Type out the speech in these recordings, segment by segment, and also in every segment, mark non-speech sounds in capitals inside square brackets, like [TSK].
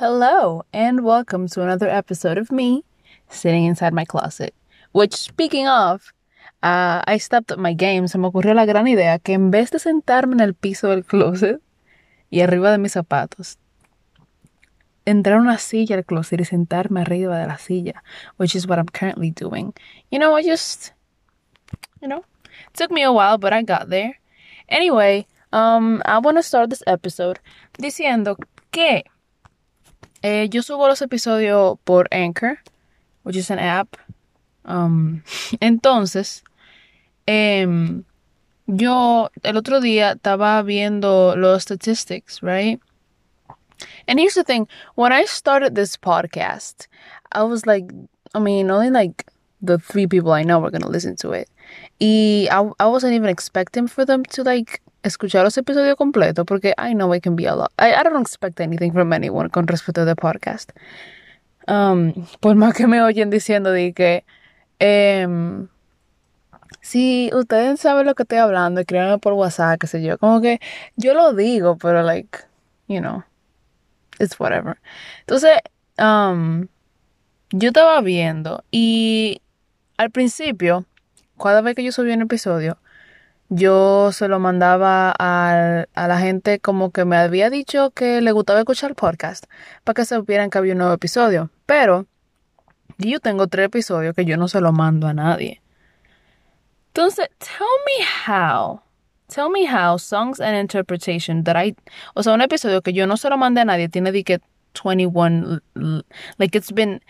Hello, and welcome to another episode of me sitting inside my closet. Which, speaking of, uh, I stepped up my game. Se me ocurrió la gran idea que en vez de sentarme en el piso del closet y arriba de mis zapatos, entrar a una silla al closet y sentarme arriba de la silla, which is what I'm currently doing. You know, I just, you know, took me a while, but I got there. Anyway, um, I want to start this episode diciendo que eh, yo subo los episodios por Anchor, which is an app. Um, [LAUGHS] entonces, em, yo el otro día estaba viendo los statistics, right? And here's the thing when I started this podcast, I was like, I mean, only like the three people I know were going to listen to it. Y I, I wasn't even expecting for them to like escuchar los episodios completos porque I know it can be a lot. I, I don't expect anything from anyone con respecto de podcast. Um, por más que me oyen diciendo de que um, si ustedes saben lo que estoy hablando, escríbanme por WhatsApp, qué sé yo. Como que yo lo digo, pero like, you know, it's whatever. Entonces, um, yo estaba viendo y al principio, cada vez que yo subía un episodio, yo se lo mandaba a, a, la gente como que me había dicho que le gustaba escuchar podcast para que supieran que había un nuevo episodio. Pero yo tengo tres episodios que yo no se lo mando a nadie. Entonces, tell me how. Tell me how songs and interpretation that I. O sea, un episodio que yo no se lo mandé a nadie tiene de que 21. Like it's been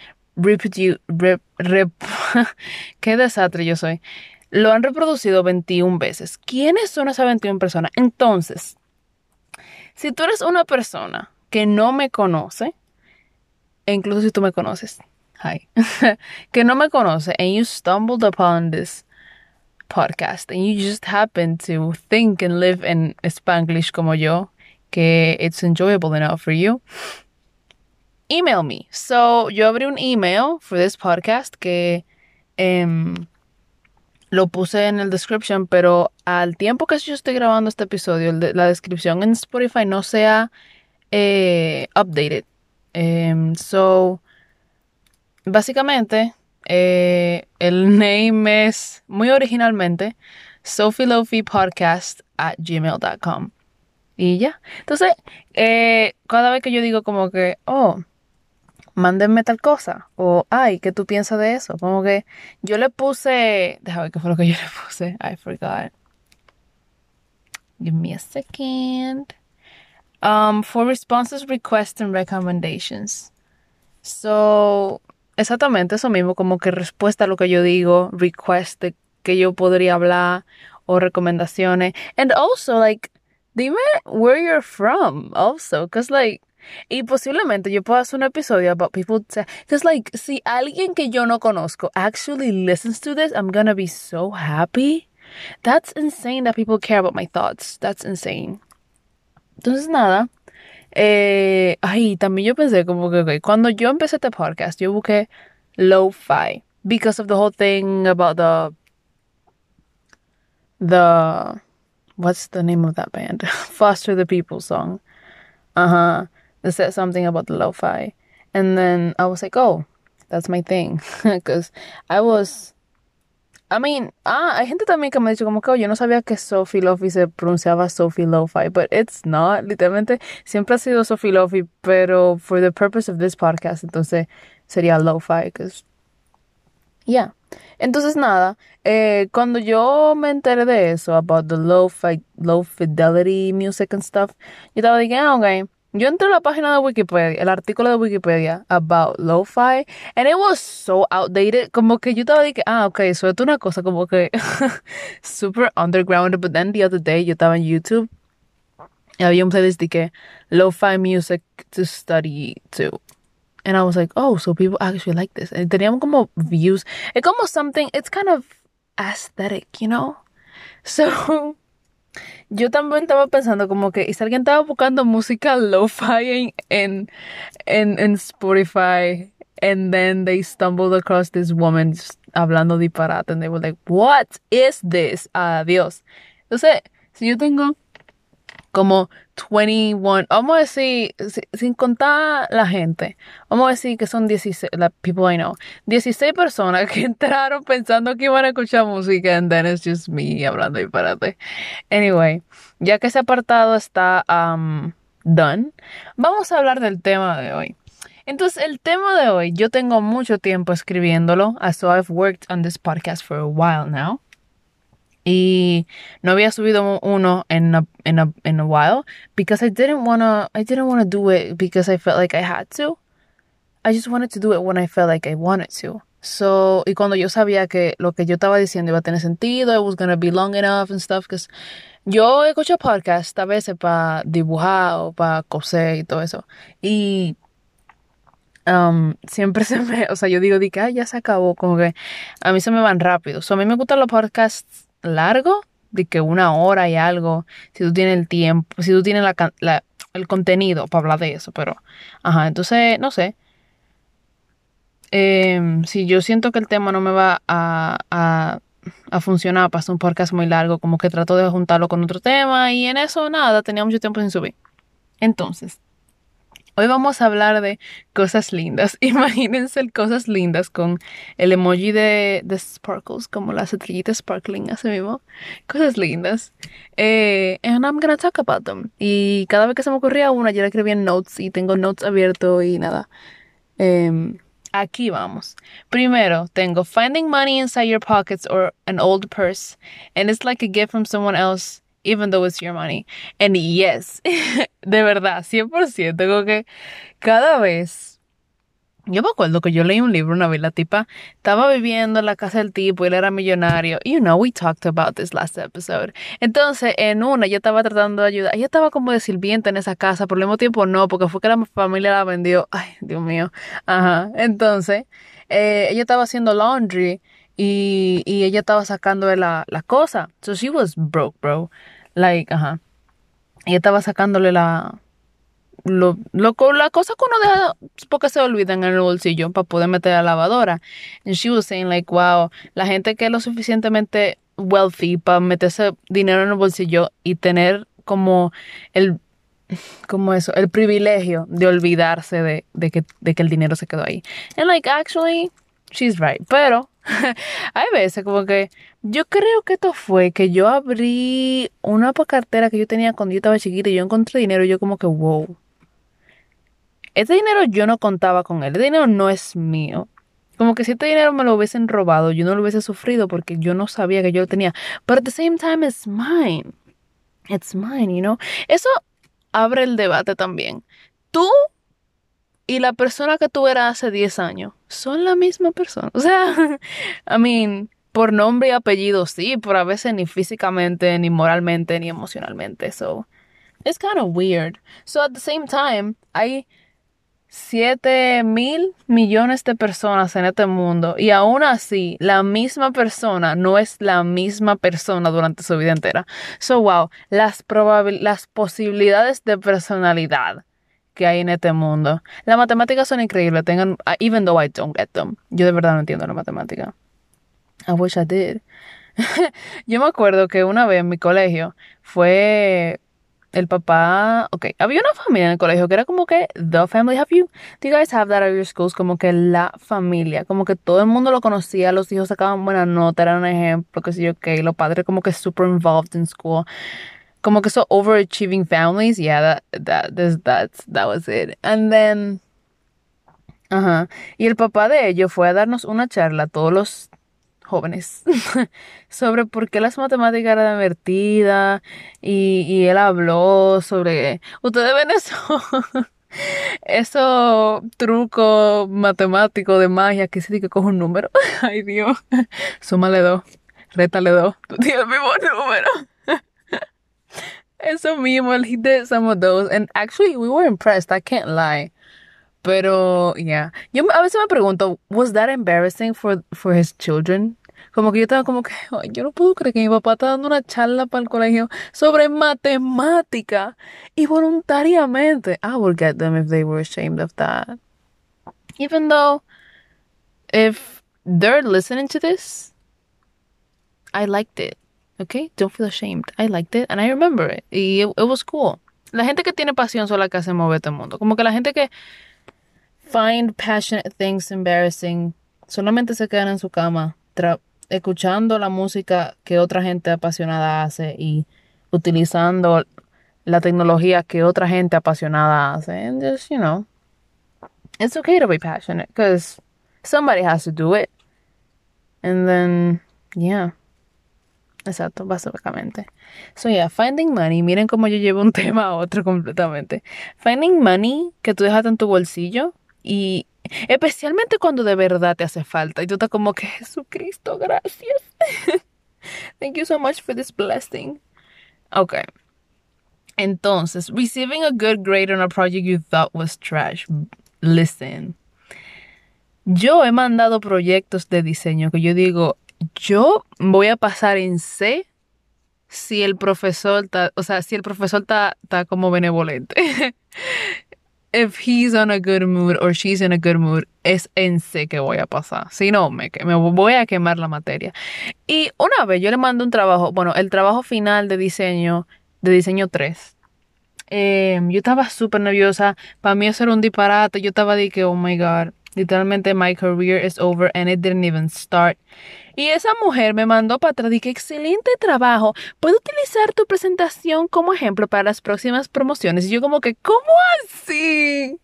reproduced. Rep, rep, [LAUGHS] qué desastre yo soy lo han reproducido 21 veces. ¿Quiénes son esas 21 personas? Entonces, si tú eres una persona que no me conoce, e incluso si tú me conoces, hi, [LAUGHS] que no me conoce, and you stumbled upon this podcast, and you just happen to think and live in Spanglish como yo, que it's enjoyable enough for you, email me. So, yo abrí un email for this podcast que um, lo puse en el description, pero al tiempo que yo estoy grabando este episodio, la descripción en Spotify no sea eh, updated. Um, so, básicamente, eh, el [LAUGHS] name es muy originalmente Podcast at gmail.com. Y ya. Entonces, eh, cada vez que yo digo como que, oh, mándenme tal cosa. O, ay, ¿qué tú piensas de eso? Como que yo le puse. Déjame ver qué fue lo que yo [LAUGHS] le puse. I forgot. Give me a second. Um, for responses, requests, and recommendations. So, exactamente eso mismo, como que respuesta a lo que yo digo, request de que yo podría hablar o recomendaciones. And also, like, dime where you're from, also, because, like, Y posiblemente yo pueda hacer un episodio about people because like si alguien que yo no conozco actually listens to this, I'm gonna be so happy. That's insane that people care about my thoughts. That's insane. Entonces nada. Eh, ay, también yo pensé como que okay, cuando yo empecé este podcast, yo busqué lo-fi because of the whole thing about the the what's the name of that band? [LAUGHS] Foster the People song. Uh-huh. It said something about the lo-fi. And then I was like, oh, that's my thing. [LAUGHS] Because I was... I mean, ah, hay gente también que me ha dicho como que yo no sabía que Sophie Lofi se pronunciaba Sophie Lo-Fi, but it's not, literalmente siempre ha sido Sophie Lofi, pero for the purpose of this podcast, entonces sería Lo-Fi, because, yeah. Entonces nada, eh, cuando yo me enteré de eso, about the low-fi, low fidelity music and stuff, yo estaba diciendo, ah, okay, Yo entré a la página de Wikipedia, el artículo de Wikipedia about lo-fi, and it was so outdated. Como que yo estaba diciendo, ah, ok, eso es una cosa como que [LAUGHS] super underground. But then the other day yo estaba en YouTube y había un playlist de que lo-fi music to study too. And I was like, oh, so people actually like this. Y teníamos como views. It's como something, it's kind of aesthetic, you know? [LAUGHS] So yo también estaba pensando como que, ¿y si alguien estaba buscando música lo-fi en, en, en, Spotify? And then they stumbled across this woman hablando disparate. And they were like, what is this? Adiós. Entonces, si yo tengo como 21, vamos a decir, sin contar la gente, vamos a decir que son 16, la people I know, 16 personas que [LAUGHS] entraron pensando que iban a escuchar música and then it's just me hablando disparate. Anyway, ya que ese apartado está um, done, vamos a hablar del tema de hoy. Entonces, el tema de hoy, yo tengo mucho tiempo escribiéndolo, so I've worked on this podcast for a while now. Y no había subido uno en a, in a, in a while because I didn't wanna I didn't wanna do it because I felt like I had to. I just wanted to do it when I felt like I wanted to. So, y cuando yo sabía que lo que yo estaba diciendo iba a tener sentido, it was gonna be long enough and stuff, because yo escucho podcasts a veces para dibujar o para coser y todo eso. Y um, siempre [LAUGHS] se me, o sea, yo digo, di que ya se acabó, como que a mí se me van rápido. So, a mí me gustan los podcasts largo, de que una hora y algo, si tú tienes el tiempo, si tú tienes la, el contenido para hablar de eso, pero, ajá, entonces, no sé. Em, si yo siento que el tema no me va a, a, a funcionar para hacer un podcast muy largo, como que trato de juntarlo con otro tema y en eso nada, tenía mucho tiempo sin subir. Entonces, Hoy vamos a hablar de cosas lindas. [LAUGHS] Imagínense cosas lindas con el emoji de, de sparkles, como las estrellitas sparkling, así mismo. Cosas lindas. Eh, and I'm gonna talk about them. Y cada vez que se me ocurría una, yo la escribía en notes y tengo notes abiertos y nada. Em, aquí vamos. Primero, tengo finding money inside your pockets or an old purse, and it's like a gift from someone else even though it's your money. And yes, [LAUGHS] de verdad, 100%, tengo que cada vez... Yo me acuerdo que yo leí un libro una vez, la tipa estaba viviendo en la casa del tipo él era millonario. You know, we talked about this last episode. Entonces, en una, yo estaba tratando de ayudar. Ella estaba como de sirvienta en esa casa, por el mismo tiempo no, porque fue que la familia la vendió. Ay, Dios mío. Ajá. Entonces, eh, ella estaba haciendo laundry y, y ella estaba sacando la, la cosa. So she was broke, bro. Like, ajá. Ella estaba sacándole la. Lo, lo, la cosa que uno deja porque se olvidan en el bolsillo para poder meter a la lavadora. And she was saying, like, wow, la gente que es lo suficientemente wealthy para meterse dinero en el bolsillo y tener como el como eso, el privilegio de olvidarse de, de, que, de que el dinero se quedó ahí. And like, actually, she's right. Pero [LAUGHS] hay veces como que yo creo que esto fue que yo abrí una cartera que yo tenía cuando yo estaba chiquita y yo encontré dinero y yo como que wow. Este dinero yo no contaba con él. Este dinero no es mío. Como que si este dinero me lo hubiesen robado, yo no lo hubiese sufrido porque yo no sabía que yo lo tenía. But at the same time, it's mine. It's mine, you know. Eso abre el debate también. Tú y la persona que tú eras hace 10 años son la misma persona. [LAUGHS] O sea, I mean, por nombre y apellido sí, pero a veces ni físicamente, ni moralmente, ni emocionalmente. So, it's kind of weird. So, at the same time, hay 7 mil millones de personas en este mundo y aún así la misma persona no es la misma persona durante su vida entera. So, wow, las, las posibilidades de personalidad que hay en este mundo. Las matemáticas son increíbles, tengan, ah, even though I don't get them. Yo de verdad no entiendo la matemática. I wish I did. [LAUGHS] Yo me acuerdo que una vez en mi colegio fue el papá, ok, había una familia en el colegio que era como que the family have you, do you guys have that at your schools? Como que la familia, como que todo el mundo lo conocía, los hijos sacaban buena nota, eran un ejemplo, que sé yo, ok, los padres como que super involved in school como que son overachieving families. Yeah, that that that's that was it. And then ajá, y el papá de ellos fue a darnos una charla a todos los jóvenes [LAUGHS] sobre por qué las matemáticas eran divertidas y, él habló sobre ustedes ven eso [LAUGHS] eso truco matemático de magia que sí que coge un número. [LAUGHS] Ay Dios. Súmale dos rétale dos. Tú tienes el mismo número Eso mismo, he did some of those. And actually, we were impressed. I can't lie. Pero, yeah. Yo a veces me pregunto, was that embarrassing for, for his children? Como que yo estaba como que, yo no puedo creer que mi papá está dando una charla para el colegio sobre matemática y voluntariamente. I would get them if they were ashamed of that. Even though, if they're listening to this, I liked it. Okay? Don't feel ashamed. I liked it and I remember it. Y it, was cool. La gente que tiene pasión son la que hace mover este mundo. Como que la gente que find passionate things embarrassing solamente se quedan en su cama escuchando la música que otra gente apasionada hace y utilizando la tecnología que otra gente apasionada hace. And just, you know, it's okay to be passionate because somebody has to do it. And then, yeah. Exacto, básicamente. So, yeah, finding money. Miren cómo yo llevo un [LAUGHS] tema a otro completamente. Finding money que tú dejas en tu bolsillo y especialmente cuando de verdad te hace falta y tú estás como que Jesucristo, gracias. [LAUGHS] Thank you so much for this blessing. Okay. Entonces, receiving a good grade on a project you thought was trash. Listen. Yo he mandado proyectos de diseño que yo digo, yo voy a pasar en C si el profesor está, o sea, si el profesor está, está como benevolente. [LAUGHS] If he's on a good mood or she's in a good mood, es en C que voy a pasar. Si no, me, me voy a quemar la materia. Y una vez yo le mando un trabajo, bueno, el trabajo final de diseño, de diseño 3. Em, yo estaba súper nerviosa. Para mí eso era un disparate. Yo estaba de que, oh my god, literalmente my career is over and it didn't even start. Y esa mujer me mandó para atrás que excelente trabajo. ¿Puedo utilizar tu presentación como ejemplo para las próximas promociones? Y yo como que, ¿cómo así?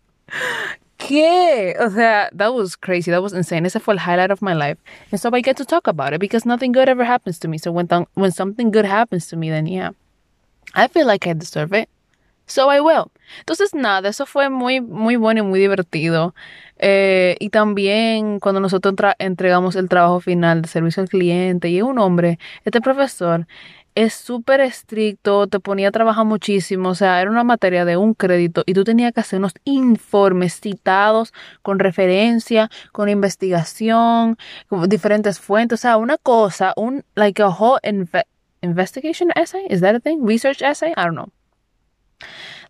¿Qué? O sea, that was crazy. That was insane. Ese fue el highlight of my life. And so I get to talk about it because nothing good ever happens to me. So when, when something good happens to me, then yeah, I feel like I deserve it. So I will. Entonces, nada, eso fue muy, muy bueno y muy divertido. Eh, y también cuando nosotros entregamos el trabajo final de servicio al cliente y un hombre, este profesor es súper estricto, te ponía a trabajar muchísimo, o sea, era una materia de un crédito y tú tenías que hacer unos informes citados con referencia, con investigación, diferentes fuentes, o sea, una cosa, un, like a whole investigation essay, is that a thing? Research essay? I don't know.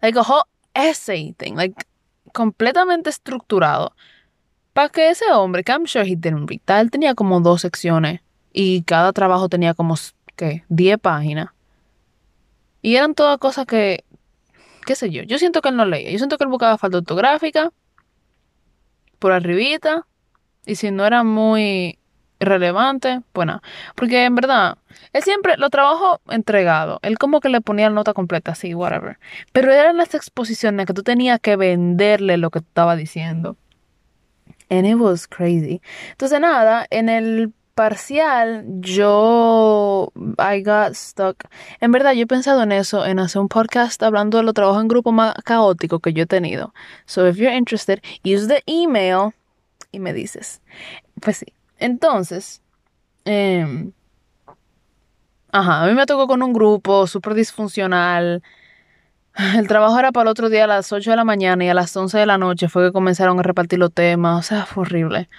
Like a whole essay thing, like completamente estructurado. Para que ese hombre, que I'm sure he él tenía como dos secciones y cada trabajo tenía como, ¿qué? 10 páginas. Y eran todas cosas que, qué sé yo, yo siento que él no leía. Yo siento que él buscaba falta ortográfica por arribita y si no era muy relevante, bueno, porque en verdad, él siempre lo trabajo entregado, él como que le ponía la nota completa, así, whatever, pero eran las exposiciones que tú tenías que venderle lo que estaba diciendo. And it was crazy. Entonces nada, en el parcial yo I got stuck. En verdad yo he pensado en eso, en hacer un podcast hablando de los trabajos en grupo más caóticos que yo he tenido. So if you're interested, use the email y me dices. Pues sí, entonces, em, ajá, a mí me tocó con un grupo súper disfuncional. El trabajo era para el otro día a las 8 de la mañana y a las 11 de la noche fue que comenzaron a repartir los temas. O sea, fue horrible.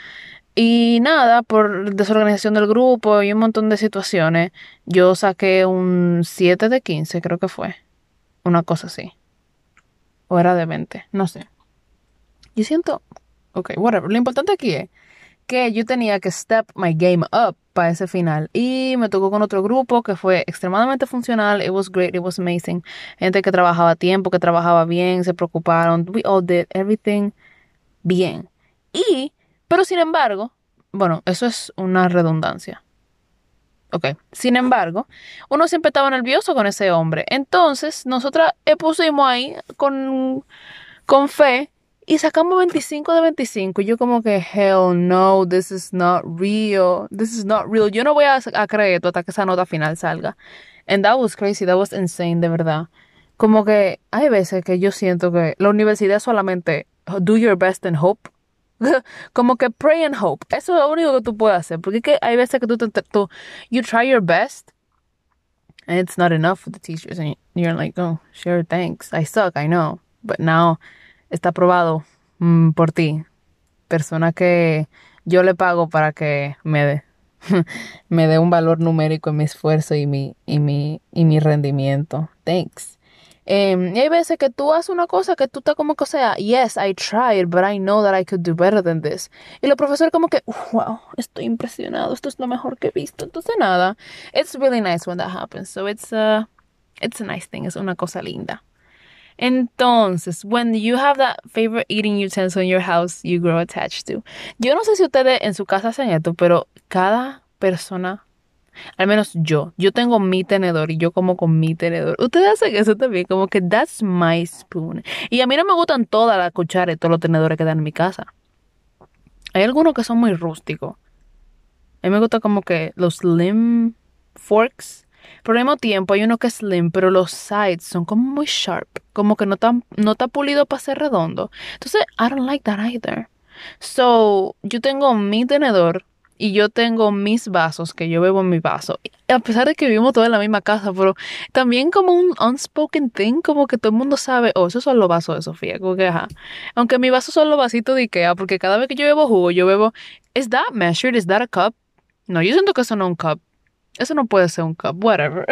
Y nada, por desorganización del grupo y un montón de situaciones, yo saqué un 7 de 15, creo que fue. Una cosa así. O era de 20, no sé. Y siento, ok, whatever. Lo importante aquí es que yo tenía que step my game up para ese final. Y me tocó con otro grupo que fue extremadamente funcional. It was great, it was amazing. Gente que trabajaba tiempo, que trabajaba bien, se preocuparon. We all did everything bien. Y, pero sin embargo, bueno, eso es una redundancia. Ok, sin embargo, uno siempre estaba nervioso con ese hombre. Entonces, nosotras pusimos ahí con, con fe y sacamos 25 de 25. Y yo como que, hell no, this is not real. This is not real. Yo no voy a, a creer hasta que esa nota final salga. And that was crazy, that was insane, de verdad. Como que hay veces que yo siento que la universidad solamente do your best and hope. [LAUGHS] como que pray and hope. Eso es lo único que tú puedes hacer. Porque que hay veces que tú, tú, you try your best and it's not enough for the teachers. And you're like, oh, sure, thanks. I suck, I know. But now está aprobado mm, por ti. Persona que yo le pago para que me dé [LAUGHS] me dé un valor numérico en mi esfuerzo y mi, y mi, y mi rendimiento. Thanks. Em, y hay veces que tú haces una cosa que tú estás como que, o sea, yes, I tried, but I know that I could do better than this. Y los profesores como que, wow, estoy impresionado, esto es lo mejor que he visto. Entonces nada, it's really nice when that happens. So it's a, it's a nice thing, es una cosa linda. Entonces, when you have that favorite eating utensil in your house, you grow attached to. Yo no sé si ustedes en su casa hacen esto, pero cada persona al menos yo. Yo tengo mi tenedor y yo como con mi tenedor. Ustedes hacen eso también, como que that's my spoon. Y a mí no me gustan todas las cucharas y todos los tenedores que dan en mi casa. Hay algunos que son muy rústicos. A mí me gusta como que los slim forks. Pero al mismo tiempo hay uno que es slim, pero los sides son como muy sharp. Como que no está no pulido para ser redondo. Entonces, I don't like that either. So, yo tengo mi tenedor y yo tengo mis vasos que yo bebo en mi vaso. A pesar de que vivimos todos en la misma casa, pero también como un unspoken thing, como que todo el mundo sabe, oh, esos son los vasos de Sofía, como que ajá. Aunque mi vaso son los vasitos de Ikea, porque cada vez que yo bebo jugo, yo bebo, ¿is that measured? ¿Is that a cup? No, yo siento que eso no es un cup. Eso no puede ser un cup, whatever.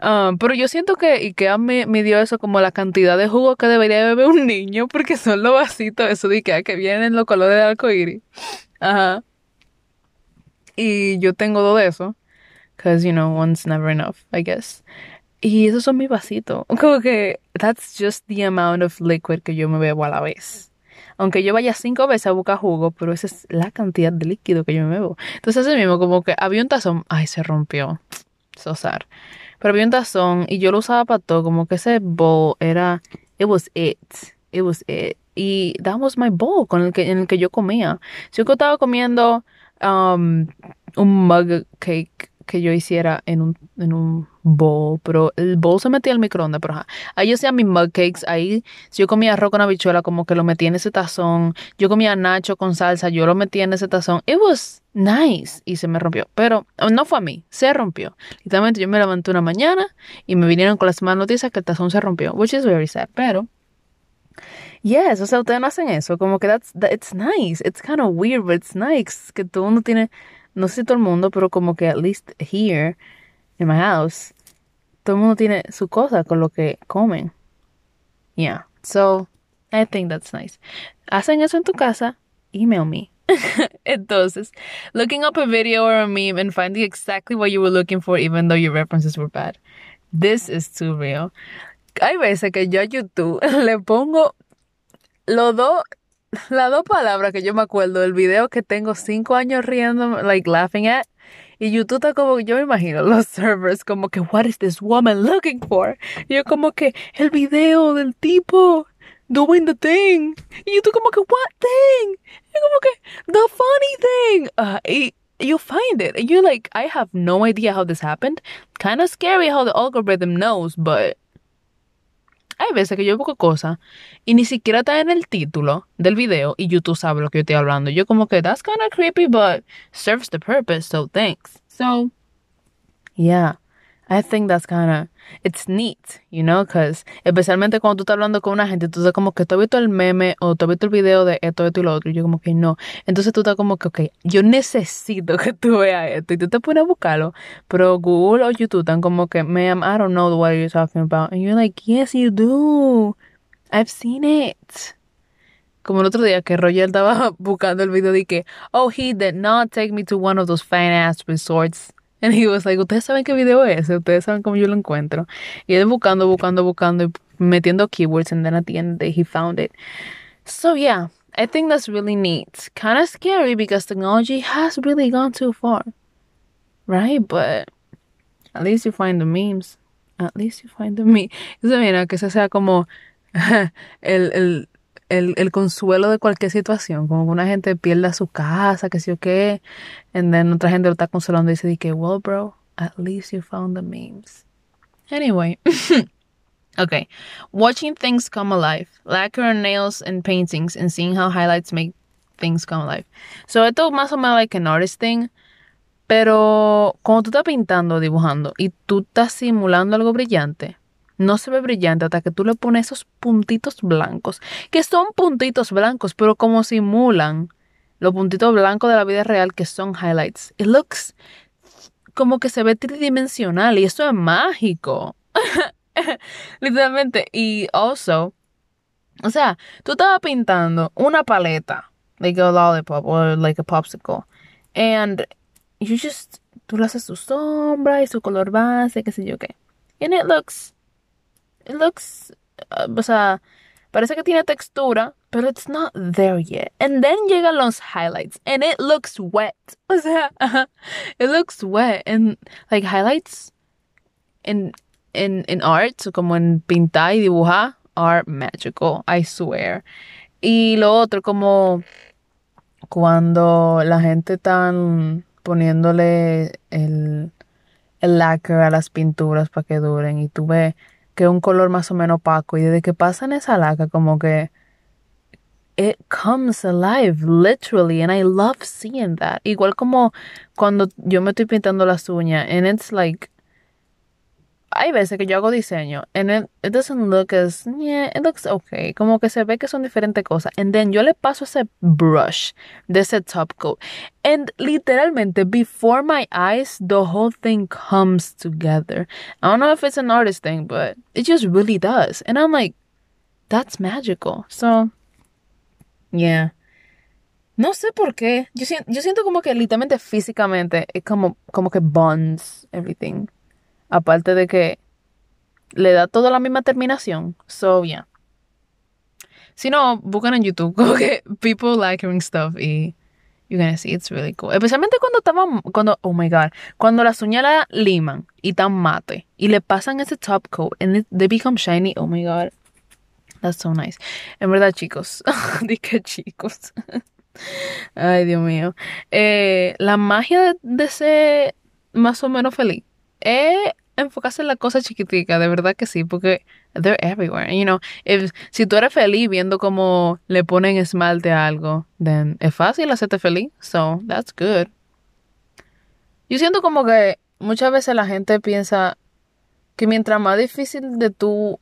Um, [LAUGHS] pero yo siento que Ikea me, dio eso como la cantidad de jugo que debería beber un niño, porque son los vasitos, eso de Ikea que vienen en los colores de arcoíris. Ajá. Y yo tengo dos de eso. Because, you know, one's never enough, I guess. Y esos son mis vasitos. Como que that's just the amount of liquid que yo me bebo a la vez. Aunque yo vaya cinco veces a buscar jugo, pero esa es la cantidad de líquido que yo me bebo. Entonces, así mismo, como que había un tazón. Ay, se rompió. [TSK] Sosar. Pero había un tazón y yo lo usaba para todo. Como que ese bowl era. It was it. It was it. Y that was my bowl con el que, en el que yo comía. Si yo estaba comiendo um, un mug cake que yo hiciera en un, en un bowl, pero el bowl se metía al microondas, pero ajá. Ahí yo hacía mis mug cakes, ahí si yo comía arroz con habichuela, como que lo metía en ese tazón, yo comía nacho con salsa, yo lo metía en ese tazón, it was nice, y se me rompió, pero no fue a mí, se rompió. Literalmente yo me levanté una mañana y me vinieron con las malas noticias que el tazón se rompió, which is very sad, pero Yes, o sea, ustedes no hacen eso, como que that's, that, it's nice, it's kind of weird, but it's nice, que todo el mundo tiene, no sé todo el mundo, pero como que at least here, in my house, todo el mundo tiene su cosa con lo que comen. Yeah, so, I think that's nice. Hacen eso en tu casa, email me. [LAUGHS] Entonces, looking up a video or a meme and finding exactly what you were looking for even though your references were bad. This is too real. Hay veces que yo a YouTube [LAUGHS] le pongo los dos, las dos palabras que yo me acuerdo del video que tengo cinco años riendo, like laughing at, y YouTube está como, yo me imagino los servers como que, what is this woman looking for? Y yo como que, el video del tipo doing the thing. Y YouTube como que, what thing? Y como que, the funny thing. Uh, y you find it. And you're like, I have no idea how this happened. Kind of scary how the algorithm knows, but hay veces que yo busco cosas y ni siquiera está en el título del video y YouTube sabe lo que yo estoy hablando. Yo como que, that's kind of creepy, but serves the purpose, so thanks. So, yeah. I think that's kind of, it's neat, you know, because especialmente cuando tú estás hablando con una gente, tú estás como que tú has visto el meme o tú has visto el video de esto, esto y lo otro, yo como que no. Entonces tú estás como que, ok, yo necesito [LAUGHS] que tú veas esto, y tú te pones a buscarlo, pero Google o YouTube están como que, ma'am, I don't know what you're talking about. And you're like, yes, you do. I've seen it. Como el otro día que Roger estaba [LAUGHS] buscando el video de que, oh, he did not take me to one of those fine ass resorts And he was like, ustedes saben qué video es, ustedes saben cómo yo lo encuentro. Y él buscando, buscando, buscando metiendo keywords and then at the end of the day he found it. So yeah, I think that's really neat. Kind of scary because technology has really gone too far. Right? But at least you find the memes. At least you find the memes. [LAUGHS] Eso mira, que ese sea como [LAUGHS] el, el el, el, consuelo de cualquier situación, como una gente pierda su casa, que sí o qué, and then otra gente lo está consolando y dice que, well, bro, at least you found the memes. Anyway, [LAUGHS] okay, watching things come alive, lacquer nails and paintings, and seeing how highlights make things come alive. So esto más o menos like an artist thing, pero cuando tú estás pintando dibujando y tú estás simulando algo brillante, no se ve brillante hasta que tú le pones esos puntitos blancos, que son puntitos blancos, pero como simulan los puntitos blancos de la vida real que son highlights. It looks como que se ve tridimensional y eso es mágico. [LAUGHS] Literalmente. Y also, o sea, tú estabas pintando una paleta, like a lollipop or like a popsicle, and you just, tú le haces su sombra y su color base, qué sé yo qué. And it looks, it looks, uh, o sea, parece que tiene textura, but it's not there yet. And then llegan los highlights, and it looks wet. [LAUGHS] O sea, it looks wet, and like highlights in in in art, como en pintar y dibujar, are magical, I swear. Y lo otro, como cuando la gente están poniéndole el, el lacquer a las pinturas para que duren y tú ves que un color más o menos opaco y desde que pasan esa laca como que it comes alive literally and I love seeing that. Igual como cuando yo me estoy pintando las uñas and it's like hay veces que yo hago diseño and it, doesn't look as yeah, it looks okay, como que se ve que son diferentes cosas and then yo le paso ese brush de ese top coat and literalmente before my eyes the whole thing comes together. I don't know if it's an artist thing, but it just really does. And I'm like that's magical. So yeah. No sé por qué. Yo yo siento como que literalmente físicamente es como, como que bonds everything. Aparte de que le da toda la misma terminación. So, yeah. Si no, buscan en YouTube [LAUGHS] como que people lacquering stuff y you're gonna see it's really cool. Especialmente cuando estaban, cuando, oh my god, cuando las uñas la liman y tan mate y le pasan ese top coat and it, they become shiny, oh my god. That's so nice. En verdad, chicos. [LAUGHS] Dije chicos. [LAUGHS] Ay, Dios mío. Eh, la magia de ser más o menos feliz es enfocarse en la cosa chiquitica, de verdad que sí, porque they're everywhere. You know, if, si tú eres feliz viendo cómo le ponen esmalte a algo, then es fácil hacerte feliz. So, that's good. Yo siento como que muchas veces la gente piensa que mientras más difícil de tú,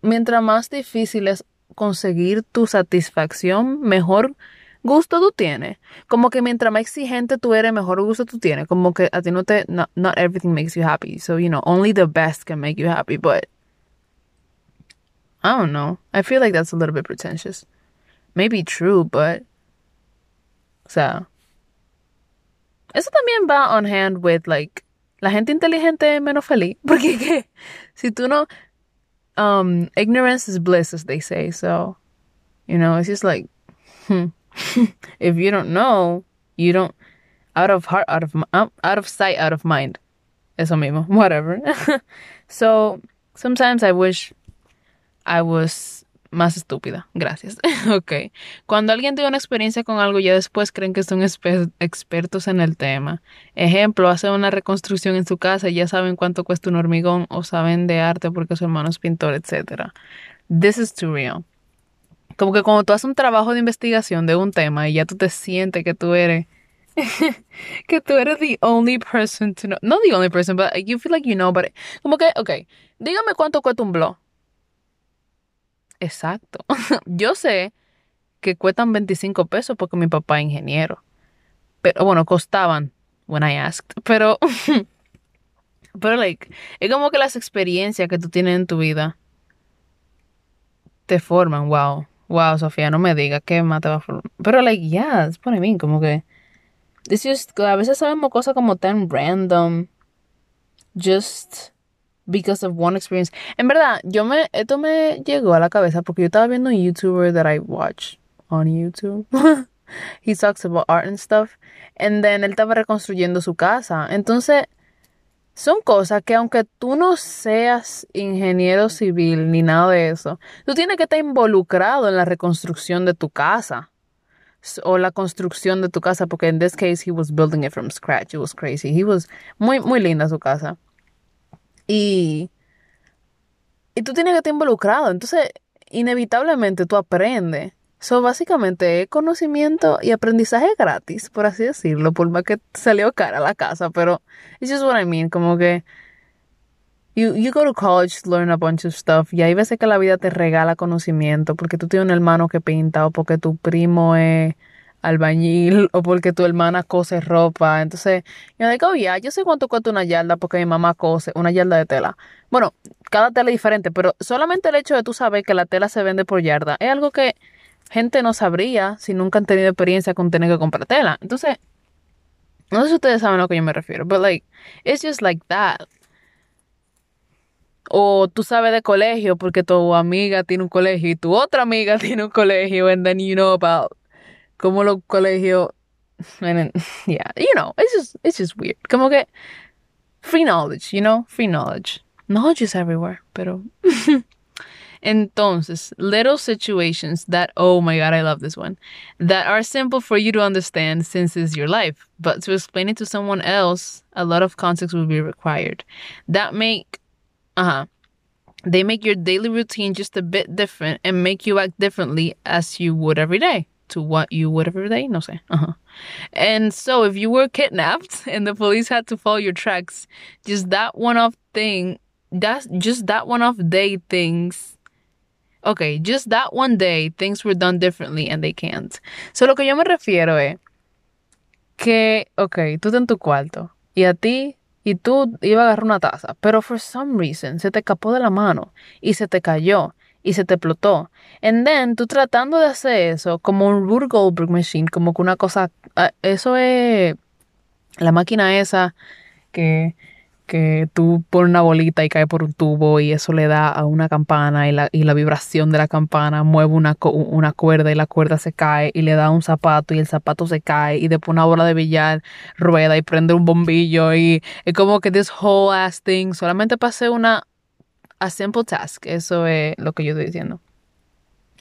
mientras más difícil es conseguir tu satisfacción, mejor gusto tú tienes. Como que mientras más exigente tú eres, mejor gusto tú tienes. Como que a ti no te, not, not everything makes you happy. So, you know, only the best can make you happy. But, I don't know. I feel like that's a little bit pretentious. Maybe true, but, o sea, eso también va on hand with, like, la gente inteligente es menos feliz. [LAUGHS] Porque, ¿qué? Si tú no, um, ignorance is bliss, as they say. So, you know, it's just like, hmm. [LAUGHS] if you don't know, you don't out of heart, out of out of sight, out of mind. Eso mismo, [LAUGHS] whatever. [LAUGHS] so sometimes I wish I was más estúpida. Gracias. ok. Cuando alguien tiene una experiencia con algo, ya después creen que son expertos en el tema. Ejemplo, hacen una reconstrucción en su casa y ya saben cuánto cuesta un hormigón o saben de arte porque su hermano es pintor, etc. This is too real. Como que cuando tú haces un trabajo de investigación de un tema y ya tú te sientes que tú eres [LAUGHS] que tú eres the only person to know. No the only person, but you feel like you know, but como que, ok, dígame cuánto cuesta un blog. Exacto. [LAUGHS] Yo sé que cuestan 25 pesos porque mi papá es ingeniero. Pero bueno, costaban when I asked. Pero, [LAUGHS] pero like, es como que las experiencias que tú tienes en tu vida te forman, wow wow, Sofía, no me digas que más te va a. Pero, like, yeah, that's what I mean, como que. It's just, a veces sabemos cosas como tan random. Just because of one experience. En verdad, yo me, esto me llegó a la cabeza porque yo estaba viendo un YouTuber that I watch on YouTube. [LAUGHS] He talks about art and stuff. And then él estaba reconstruyendo su casa. Entonces, son cosas que aunque tú no seas ingeniero civil ni nada de eso, tú tienes que estar involucrado en la reconstrucción de tu casa o la construcción de tu casa porque en this case he was building it from scratch. It was crazy. He was muy muy linda su casa. Y y tú tienes que estar involucrado, entonces inevitablemente tú aprendes So, básicamente, conocimiento y aprendizaje gratis, por así decirlo, por más que salió cara la casa, pero it's just what I mean, como que you, you go to college to learn a bunch of stuff y hay veces que la vida te regala conocimiento porque tú tienes un hermano que pinta o porque tu primo es albañil [LAUGHS] o porque tu hermana cose ropa. Entonces, yo digo, oh, yeah, yo sé cuánto cuesta una yarda porque mi mamá cose una yarda de tela. Bueno, cada tela es diferente, pero solamente el hecho de tú saber que la tela se vende por yarda es algo que gente no sabría si nunca han tenido experiencia con tener que comprar tela. Entonces, no sé si ustedes saben a lo que yo me refiero, but like, it's just like that. O tú sabes de colegio porque tu amiga tiene un colegio y tu otra amiga [LAUGHS] tiene un colegio, and then you know about cómo los colegios, and [LAUGHS] yeah, you know, it's just, it's just weird. Como que free knowledge, you know, free knowledge. Knowledge is everywhere, pero [LAUGHS] Entonces, little situations that, oh my god, I love this one, that are simple for you to understand since it's your life, but to explain it to someone else, a lot of context will be required. That make, uh huh. They make your daily routine just a bit different and make you act differently as you would every day to what you would every day. No sé. Uh-huh. And so if you were kidnapped [LAUGHS] and the police had to follow your tracks, just that one off thing, that's just that one off day things Okay, just that one day things were done differently and they can't. So lo que yo me refiero es que, ok, tú estás en tu cuarto y a ti y tú ibas a agarrar una taza, pero for some reason se te escapó de la mano y se te cayó y se te explotó. And then tú tratando de hacer eso como un Rube Goldberg machine, como que una cosa, ah, eso es la máquina esa que que tú pones una bolita y cae por un tubo y eso le da a una campana y la, y la vibración de la campana mueve una, una cuerda y la cuerda se cae y le da un zapato y el zapato se cae y después una bola de billar rueda y prende un bombillo y es como que this whole ass thing solamente pasé una a simple task. Eso es lo que yo estoy diciendo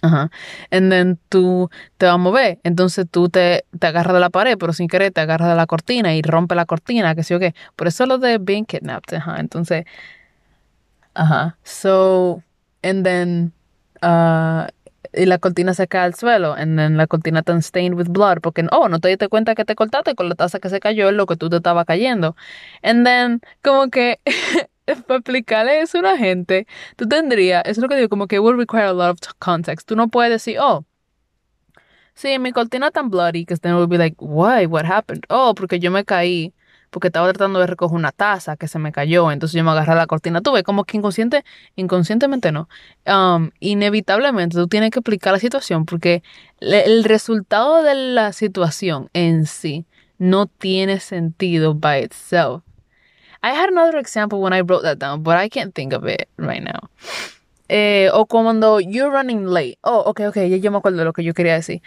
Ajá. And then tú te vas a mover. Entonces tú te, te agarras de la pared, pero sin querer te agarras de la cortina y rompe la cortina, que sé yo qué. Por eso lo de being kidnapped. Ajá. Entonces, ajá. So, and then, uh, y la cortina se cae al suelo, and then la cortina está stained with blood, porque, oh, no te diste cuenta que te cortaste con la taza que se cayó lo que tú te estaba cayendo. And then, como que [LAUGHS] [LAUGHS] para explicarle eso a una gente, tú tendrías, eso es lo que digo, como que will require a lot of context. Tú no puedes decir, oh, sí, mi cortina tan bloody, que then will be like, why, what happened? Oh, porque yo me caí, porque estaba tratando de recoger una taza que se me cayó, entonces yo me agarré a la cortina. Tú ves, como que inconsciente, inconscientemente no. Um, inevitablemente tú tienes que explicar la situación, porque el resultado de la situación en sí no tiene sentido by itself. I had another example when I wrote that down, but I can't think of it right now. Eh, o cuando you're running late. Oh, ok, ok, ya yo me acuerdo de lo que yo quería decir.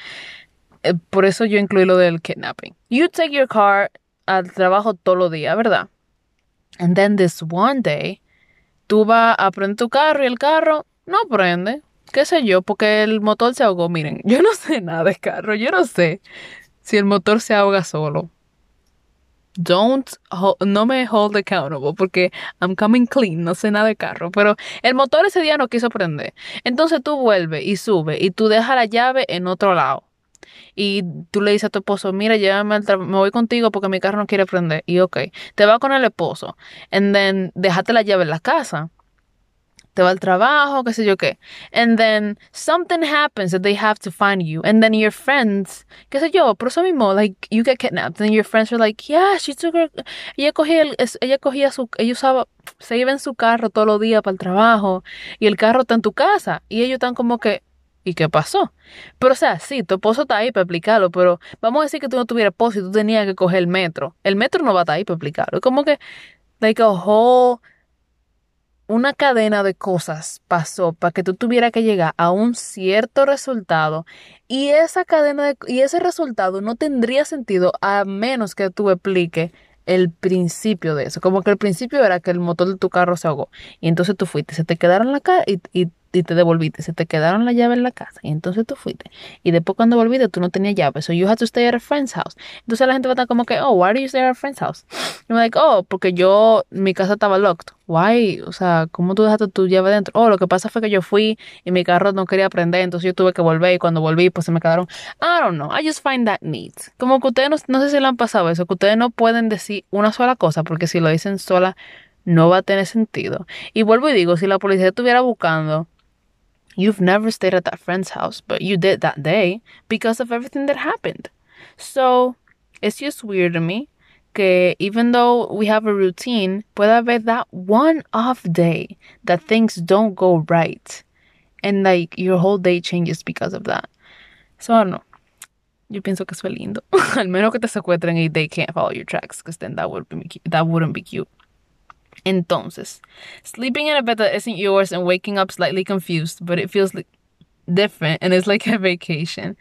Eh, por eso yo incluí lo del kidnapping. You take your car al trabajo todos los días, ¿verdad? And then this one day, tú vas a prender tu carro y el carro no prende. ¿Qué sé yo? Porque el motor se ahogó. Miren, [LAUGHS] yo no sé nada de carro. Yo no sé si el motor se ahoga solo don't no me hold accountable porque I'm coming clean, no sé nada de carro, pero el motor ese día no quiso prender. Entonces tú vuelves y subes y tú dejas la llave en otro lado. Y tú le dices a tu esposo, mira, llévame al me voy contigo porque mi carro no quiere prender. Y ok, te va con el esposo. And then, déjate la llave en la casa te va al trabajo, qué sé yo qué. And then something happens that they have to find you. And then your friends, qué sé yo, por eso mismo, like, you get kidnapped. And your friends are like, yeah, she took her, ella cogía, el, ella cogía su, ella usaba, se iba en su carro todos los días para el trabajo. Y el carro está en tu casa. Y ellos están como que, ¿y qué pasó? Pero, o sea, sí, tu esposo está ahí para explicarlo, pero vamos a decir que tú no tuvieras esposo y tú tenías que coger el metro. El metro no va a estar ahí para explicarlo. Como que, like a whole una cadena de cosas pasó para que tú tuvieras que llegar a un cierto resultado y esa cadena de, y ese resultado no tendría sentido a menos que tú expliques el principio de eso. Como que el principio era que el motor de tu carro se ahogó y entonces tú fuiste, se te quedaron la cara y, y y te devolviste, se te quedaron la llave en la casa y entonces tú fuiste. Y después cuando volviste tú no tenías llave, so you had to stay at a friend's house. Entonces la gente va a estar como que, oh, why do you stay at a friend's house? Y me like, oh, porque yo, mi casa estaba locked. Why? O sea, ¿cómo tú dejaste tu llave dentro? Oh, lo que pasa fue que yo fui y mi carro no quería prender, entonces yo tuve que volver y cuando volví pues se me quedaron. I don't know, I just find that neat. Como que ustedes no, no sé si le han pasado eso, que ustedes no pueden decir una sola cosa porque si lo dicen sola no va a tener sentido. Y vuelvo y digo, si la policía estuviera buscando You've never stayed at that friend's house, but you did that day because of everything that happened. So, it's just weird to me que even though we have a routine, puede haber that one off day that things don't go right. And like your whole day changes because of that. So I don't know. Yo pienso que es lindo. [LAUGHS] Al menos que te secuestren y they can't follow your tracks, because then that would be that wouldn't be cute. Entonces, sleeping in a bed that isn't yours and waking up slightly confused, but it feels like different and it's like a vacation.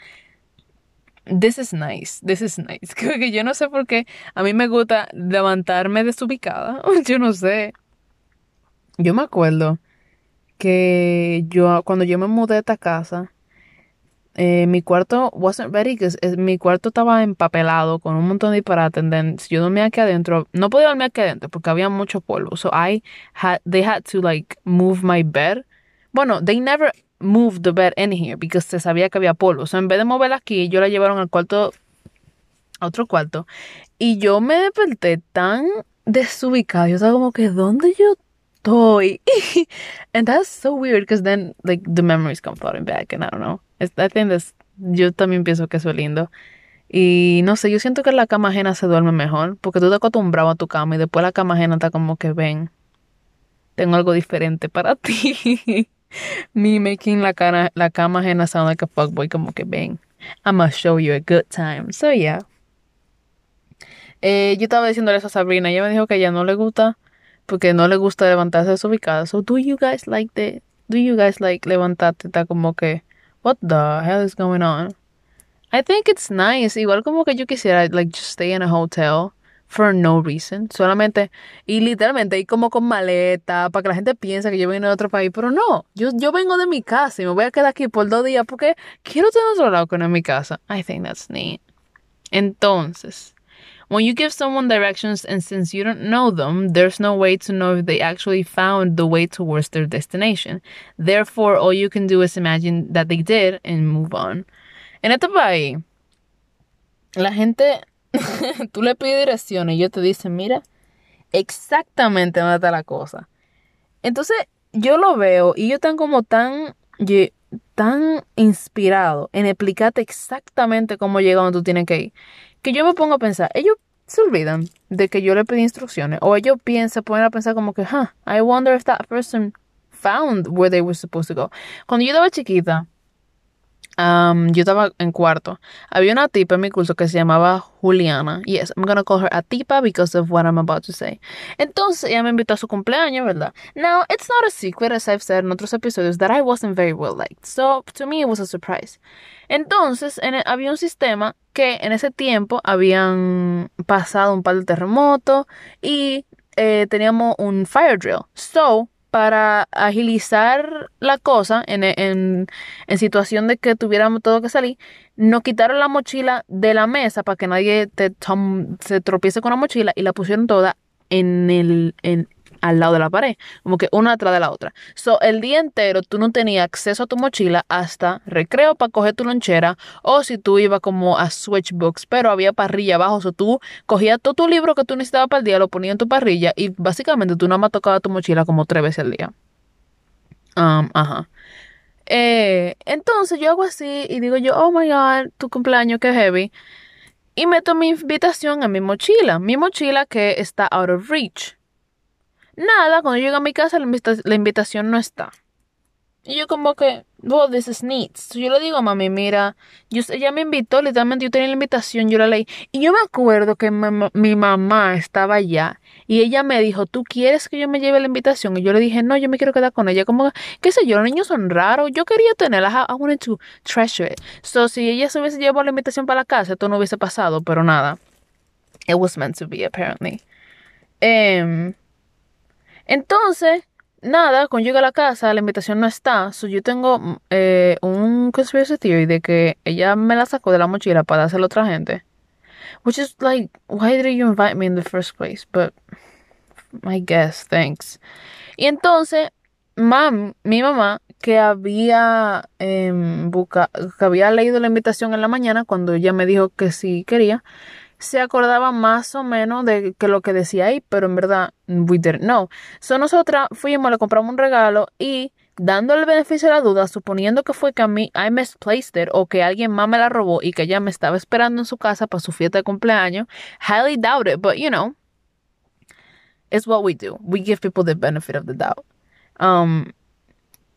This is nice, this is nice. [LAUGHS] Creo que yo no sé por qué a mí me gusta levantarme desubicada. [LAUGHS] Yo no sé. Yo me acuerdo que yo cuando yo me mudé a esta casa, eh, mi cuarto wasn't ready, que mi cuarto estaba empapelado con un montón de disparates. si yo dormía aquí adentro, no podía dormir aquí adentro porque había mucho polvo. So I had, they had to like move my bed. Bueno, they never moved the bed in here because se sabía que había polvo. So en vez de moverla aquí, yo la llevaron al cuarto, a otro cuarto. Y yo me desperté tan desubicada. Yo estaba como que, ¿dónde yo estoy? [LAUGHS] and that's so weird because then like the memories come flooding back and I don't know. I think that's, yo también pienso que eso es lindo. Y no sé, yo siento que la cama ajena se duerme mejor porque tú te acostumbrado a tu cama y después la cama ajena está como que ven, tengo algo diferente para [LAUGHS] ti. Me making la, cara, la cama ajena sound like a fuckboy, como que ven, I'm gonna show you a good time. So yeah. Eh, yo estaba diciéndole eso a Sabrina, ella me dijo que a ella no le gusta porque no le gusta levantarse desubicada. So do you guys like the, do you guys like levantarte? Está como que, what the hell is going on? I think it's nice. Igual como que yo quisiera like just stay in a hotel for no reason. Solamente, y literalmente ahí como con maleta, para que la gente piense que yo vengo de otro país, pero no, yo, yo vengo de mi casa y me voy a quedar aquí por dos días porque quiero tener otro lado que no es mi casa. I think that's neat. Entonces, when you give someone directions and since you don't know them, there's no way to know if they actually found the way towards their destination. Therefore, all you can do is imagine that they did and move on. En este país, la gente [LAUGHS] tú le pides direcciones y ellos te dicen, mira, exactamente dónde está la cosa. Entonces, yo lo veo y yo tan como tan, tan inspirados en explicarte exactamente cómo llega donde tú tienes que ir, que yo me pongo a pensar, ellos se olvidan de que yo le pedí instrucciones, o ellos piensan, ponen a pensar como que, huh, I wonder if that person found where they were supposed to go. Cuando yo estaba chiquita, yo estaba en cuarto. Había una tipa en mi curso que se llamaba Juliana. Yes, I'm gonna call her a tipa because of what I'm about to say. Entonces ella me invitó a su cumpleaños, ¿verdad? Now, it's not a secret, as I've said in otros episodios, that I wasn't very well liked. So, to me, it was a surprise. Entonces, en había un sistema que en ese tiempo habían pasado un par de terremotos y eh, teníamos un fire drill. So, para agilizar la cosa en, en, situación de que tuviéramos todo que salir, nos quitaron la mochila de la mesa para que nadie te se tropiece con la mochila y la pusieron toda en el, en, al lado de la pared, como que una atrás de la otra. So, el día entero tú no tenías acceso a tu mochila hasta recreo para coger tu lonchera o si tú ibas como a Switchbooks, pero había parrilla abajo, so tú cogías todo tu libro que tú necesitabas para el día, lo ponías en tu parrilla y básicamente tú nada más tocabas tu mochila como tres veces al día. Um, ajá. Eh, entonces yo hago así y digo yo, oh my god, tu cumpleaños, qué heavy. Y meto mi invitación en mi mochila, mi mochila que está out of reach. Nada, cuando llego a mi casa la, invitación no está. Y yo como que, well, this is neat. yo le digo a mami, mira, yo, ella me invitó, literalmente yo tenía la invitación, yo la leí. Y yo me acuerdo que mi, mamá estaba allá y ella me dijo, ¿tú quieres que yo me lleve la invitación? Y yo le dije, no, yo me quiero quedar con ella. Como, qué sé yo, los niños son raros. Yo quería tenerla, I, wanted to treasure it. So, si ella se hubiese llevado la invitación para la casa, esto no hubiese pasado, pero nada. It was meant to be, apparently. Um, entonces, nada, cuando llega a la casa, la invitación no está. So yo tengo mm, eh, un conspiracy theory de que ella me la sacó de la mochila para dársela a otra gente. Which is like, why did you invite me in the first place? But I guess, thanks. Y entonces, mam, mi mamá, que había eh, que había leído la invitación en la mañana cuando ella me dijo que sí quería, se acordaba más o menos de que lo que decía ahí, pero en verdad we didn't know. So nosotras fuimos, le compramos un regalo y dando el beneficio de la duda, suponiendo que fue que a mí I misplaced it o que alguien más me la robó y que ella me estaba esperando en su casa para su fiesta de cumpleaños, highly doubt it, but you know, it's what we do. We give people the benefit of the doubt. Um,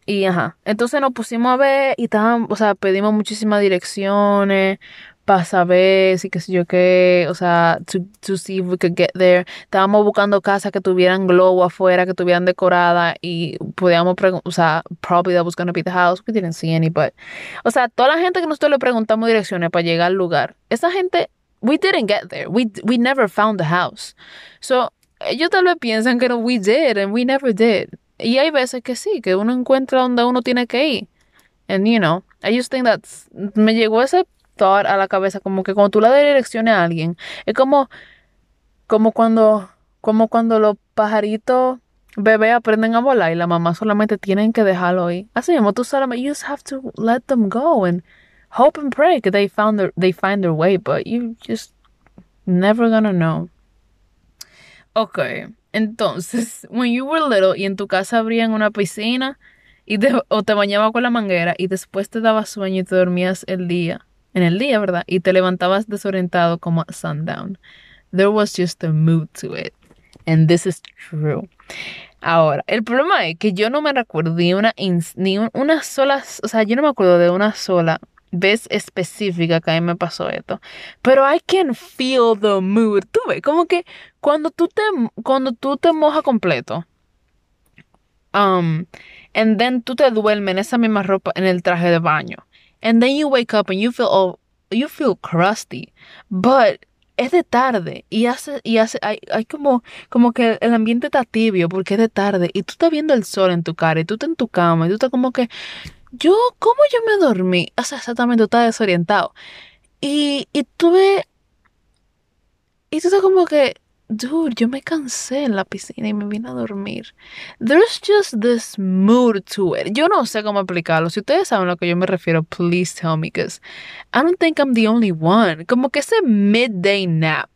y ajá, entonces nos pusimos a ver y estaban, o sea, pedimos muchísimas direcciones, para saber si qué sé yo qué, o sea, to, to see if we could get there. Estábamos buscando casas que tuvieran globo afuera, que tuvieran decorada y podíamos preguntar, o sea, probably that was going to be the house. We didn't see any, but, o sea, toda la gente que nosotros le preguntamos direcciones para llegar al lugar, esa gente, we didn't get there. We, we never found the house. So, ellos tal vez piensan que no, we did and we never did. Y hay veces que sí, que uno encuentra donde uno tiene que ir. And, you know, I just think that's, me llegó ese thought a la cabeza, como que cuando tú le das direcciones a alguien, es como, como cuando, como cuando los pajaritos bebés aprenden a volar y la mamá solamente tienen que dejarlo ahí. Así mismo, tú solamente, you just have to let them go and hope and pray that they found their, they find their way, but you just never gonna know. Ok, entonces, [LAUGHS] when you were little y en tu casa abrían una piscina y te, o te bañaba con la manguera y después te daba sueño y te dormías el día, en el día, ¿verdad? Y te levantabas desorientado como a sundown. There was just a mood to it. And this is true. Ahora, el problema es que yo no me recuerdo ni una, ni una sola, o sea, yo no me acuerdo de una sola vez específica que a mí me pasó esto. Pero I can feel the mood. Tú como que cuando tú te, cuando tú te mojas completo, um, and then tú te duermes en esa misma ropa, en el traje de baño and then you wake up and you feel oh, you feel crusty, but es de tarde y hace y hace hay, hay, como como que el ambiente está tibio porque es de tarde y tú estás viendo el sol en tu cara y tú estás en tu cama y tú estás como que yo cómo yo me dormí, o sea, exactamente tú estás desorientado. Y y tú ves y tú estás como que dude, yo me cansé en la piscina y me vine a dormir. There's just this mood to it. Yo no sé cómo explicarlo. Si ustedes saben a lo que yo me refiero, please tell me, because I don't think I'm the only one. Como que ese midday nap,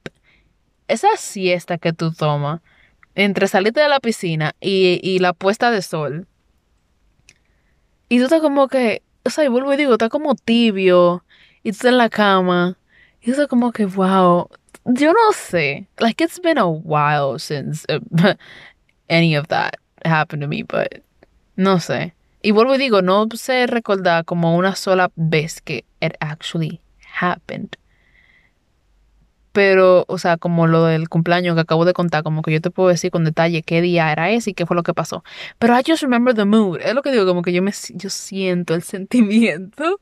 esa siesta que tú tomas entre salirte de la piscina y, y la puesta de sol. Y tú estás como que, o sea, y vuelvo y digo, está como tibio, y tú estás en la cama, y estás como que, wow, yo no sé. Like it's been a while since uh, [LAUGHS] any of that happened to me, but no sé. Y vuelvo y digo, no sé recordar como una sola vez que it actually happened. Pero, o sea, como lo del cumpleaños que acabo de contar, como que yo te puedo decir con detalle qué día era ese y qué fue lo que pasó. Pero I just remember the mood. Es lo que digo, como que yo me yo siento el [LAUGHS] sentimiento.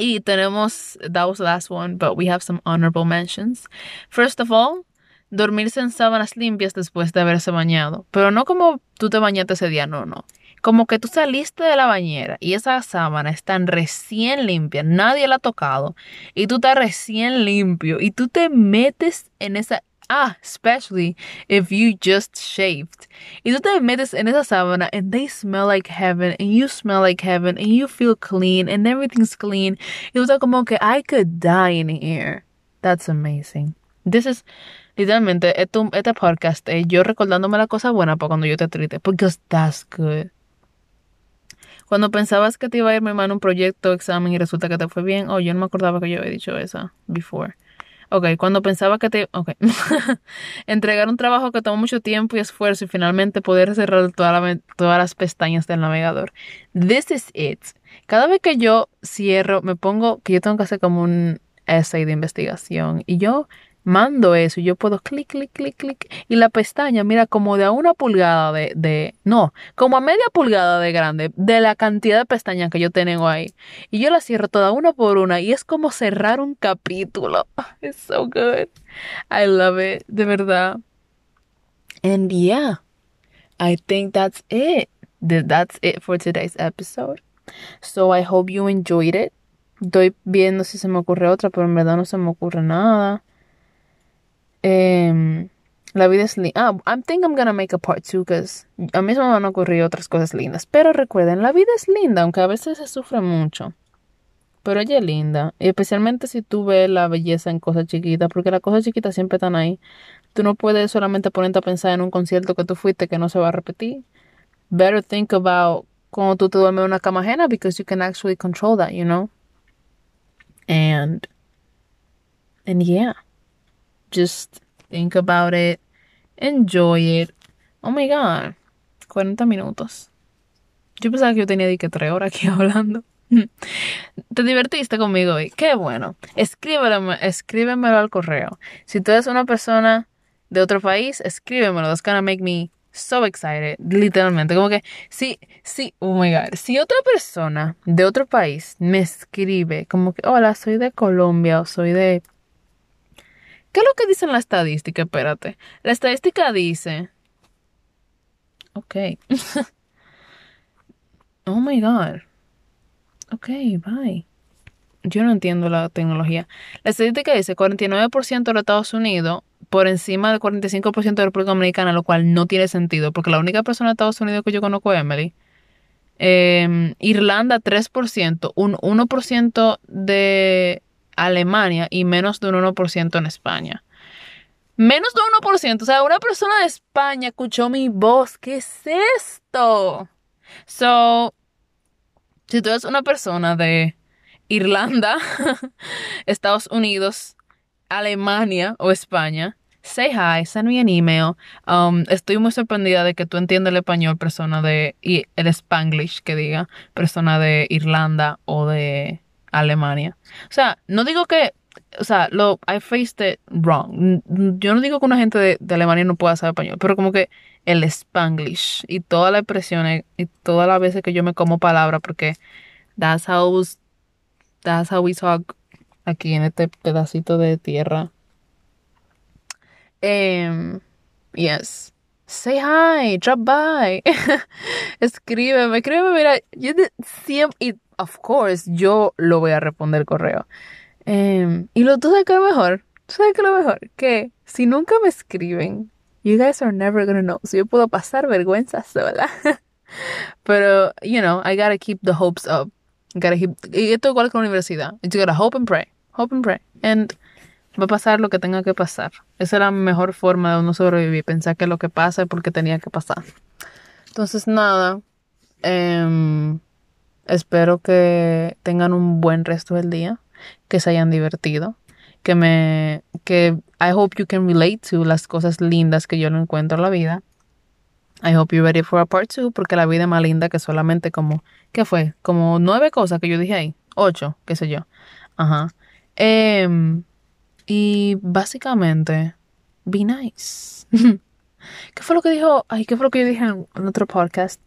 Y tenemos, that was the last one, but we have some honorable mentions. First of all, dormirse en sábanas limpias después de haberse bañado. Pero no como tú te bañaste ese día, no, no. Como que tú saliste de la bañera y esa sábana están recién limpia, nadie la ha tocado y tú estás recién limpio y tú te metes en esa Ah, especially if you just shaved. Y tú te metes en esa sábana and they smell like heaven and you smell like heaven and you feel clean and everything's clean. Y tú estás como que I could die in here. That's amazing. This is literalmente este, este podcast es yo recordándome la cosa buena para cuando yo te triste. Because that's good. Cuando pensabas que te iba a ir mi mano un proyecto, examen y resulta que te fue bien, oh, yo no me acordaba que yo había dicho eso before. Ok, cuando pensaba que te... Ok. [LAUGHS] Entregar un trabajo que tomó mucho tiempo y esfuerzo y finalmente poder cerrar todas las pestañas del navegador. This is it. Cada vez que yo cierro, me pongo que yo tengo que hacer como un essay de investigación y yo mando eso y yo puedo clic, clic, clic, clic. Y la pestaña, mira, como de a una pulgada de, de, no, como a media pulgada de grande de la cantidad de pestañas que yo tengo ahí. Y yo la cierro toda una por una y es como cerrar un capítulo. [LAUGHS] It's so good. I love it, de verdad. And yeah, I think that's it. That's it for today's episode. So I hope you enjoyed it. Estoy viendo si se me ocurre otra, pero en verdad no se me ocurre nada. Eh, la vida es linda. Ah, I think I'm gonna make a part two because a mí me van a ocurrir otras cosas lindas. Pero recuerden, la vida es linda, aunque a veces se sufre mucho. Pero ella es linda. Especialmente si tú ves la belleza en cosas chiquitas, porque las cosas chiquitas siempre están ahí. Tú no puedes solamente ponerte a pensar en un concierto que tú fuiste que no se va a repetir. better think about cuando tú te duermes en una cama ajena because you can actually control that, you know? And and yeah. Just think about it. Enjoy it. Oh my god. 40 minutos. Yo pensaba que yo tenía que tres horas aquí [LAUGHS] hablando. Te divertiste conmigo hoy. Qué bueno. Escríbelo, escríbemelo al correo. Si tú eres una persona de otro país, escríbemelo. That's gonna make me so excited. Literalmente. Como que, sí, sí, oh my god. Si otra persona de otro país me escribe, como que, hola, soy de Colombia o soy de. ¿Qué es lo que dice la estadística? Espérate. La estadística dice. Ok. [LAUGHS] oh my god. Ok, bye. Yo no entiendo la tecnología. La estadística dice 49% de los Estados Unidos por encima del 45% de la República Dominicana, lo cual no tiene sentido, porque la única persona de Estados Unidos que yo conozco es Emily. Em, Irlanda 3%, un 1% de Alemania y menos de un 1% en España. Menos de un 1%, o sea, una persona de España escuchó mi voz. ¿Qué es esto? So, si tú eres una persona de Irlanda, [LAUGHS] Estados Unidos, Alemania o España, say hi, send me an email. Um, estoy muy sorprendida de que tú entiendas el español, persona de, y el spanglish que diga, persona de Irlanda o de Alemania. O sea, no digo que, o sea, lo, I faced it wrong. Yo no digo que una gente de, Alemania no pueda saber español, pero como que el spanglish y todas las expresiones y todas las veces que yo me como palabras porque that's how, that's how we talk aquí en este pedacito de tierra. Um, yes. Say hi, drop by. [LAUGHS] escríbeme, escríbeme, mira, yo siempre, of course, yo lo voy a responder correo. Um, y lo, tú sabes que lo mejor, tú sabes que lo mejor, que si nunca me escriben, You guys are never gonna know. So yo puedo pasar vergüenza sola. [LAUGHS] Pero, you know, I gotta keep the hopes up. Gotta keep, y esto igual con la universidad. You gotta hope and pray. Hope and pray. And va a pasar lo que tenga que pasar. Esa es la mejor forma de uno sobrevivir. Pensar que lo que pasa es porque tenía que pasar. Entonces, nada. Eh, espero que tengan un buen resto del día. Que se hayan divertido que me, que I hope you can relate to las cosas lindas que yo no encuentro en la vida. I hope you're ready for a part two, porque la vida es más linda que solamente como, ¿qué fue? Como nueve cosas que yo dije ahí, ocho, qué sé yo. Ajá. Em, y básicamente, be nice. [LAUGHS] ¿Qué fue lo que dijo? Ay, ¿qué fue lo que yo dije en, en otro podcast?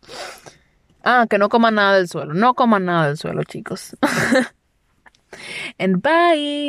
Ah, que no coman nada del suelo. No coman nada del suelo, chicos. [LAUGHS] and bye.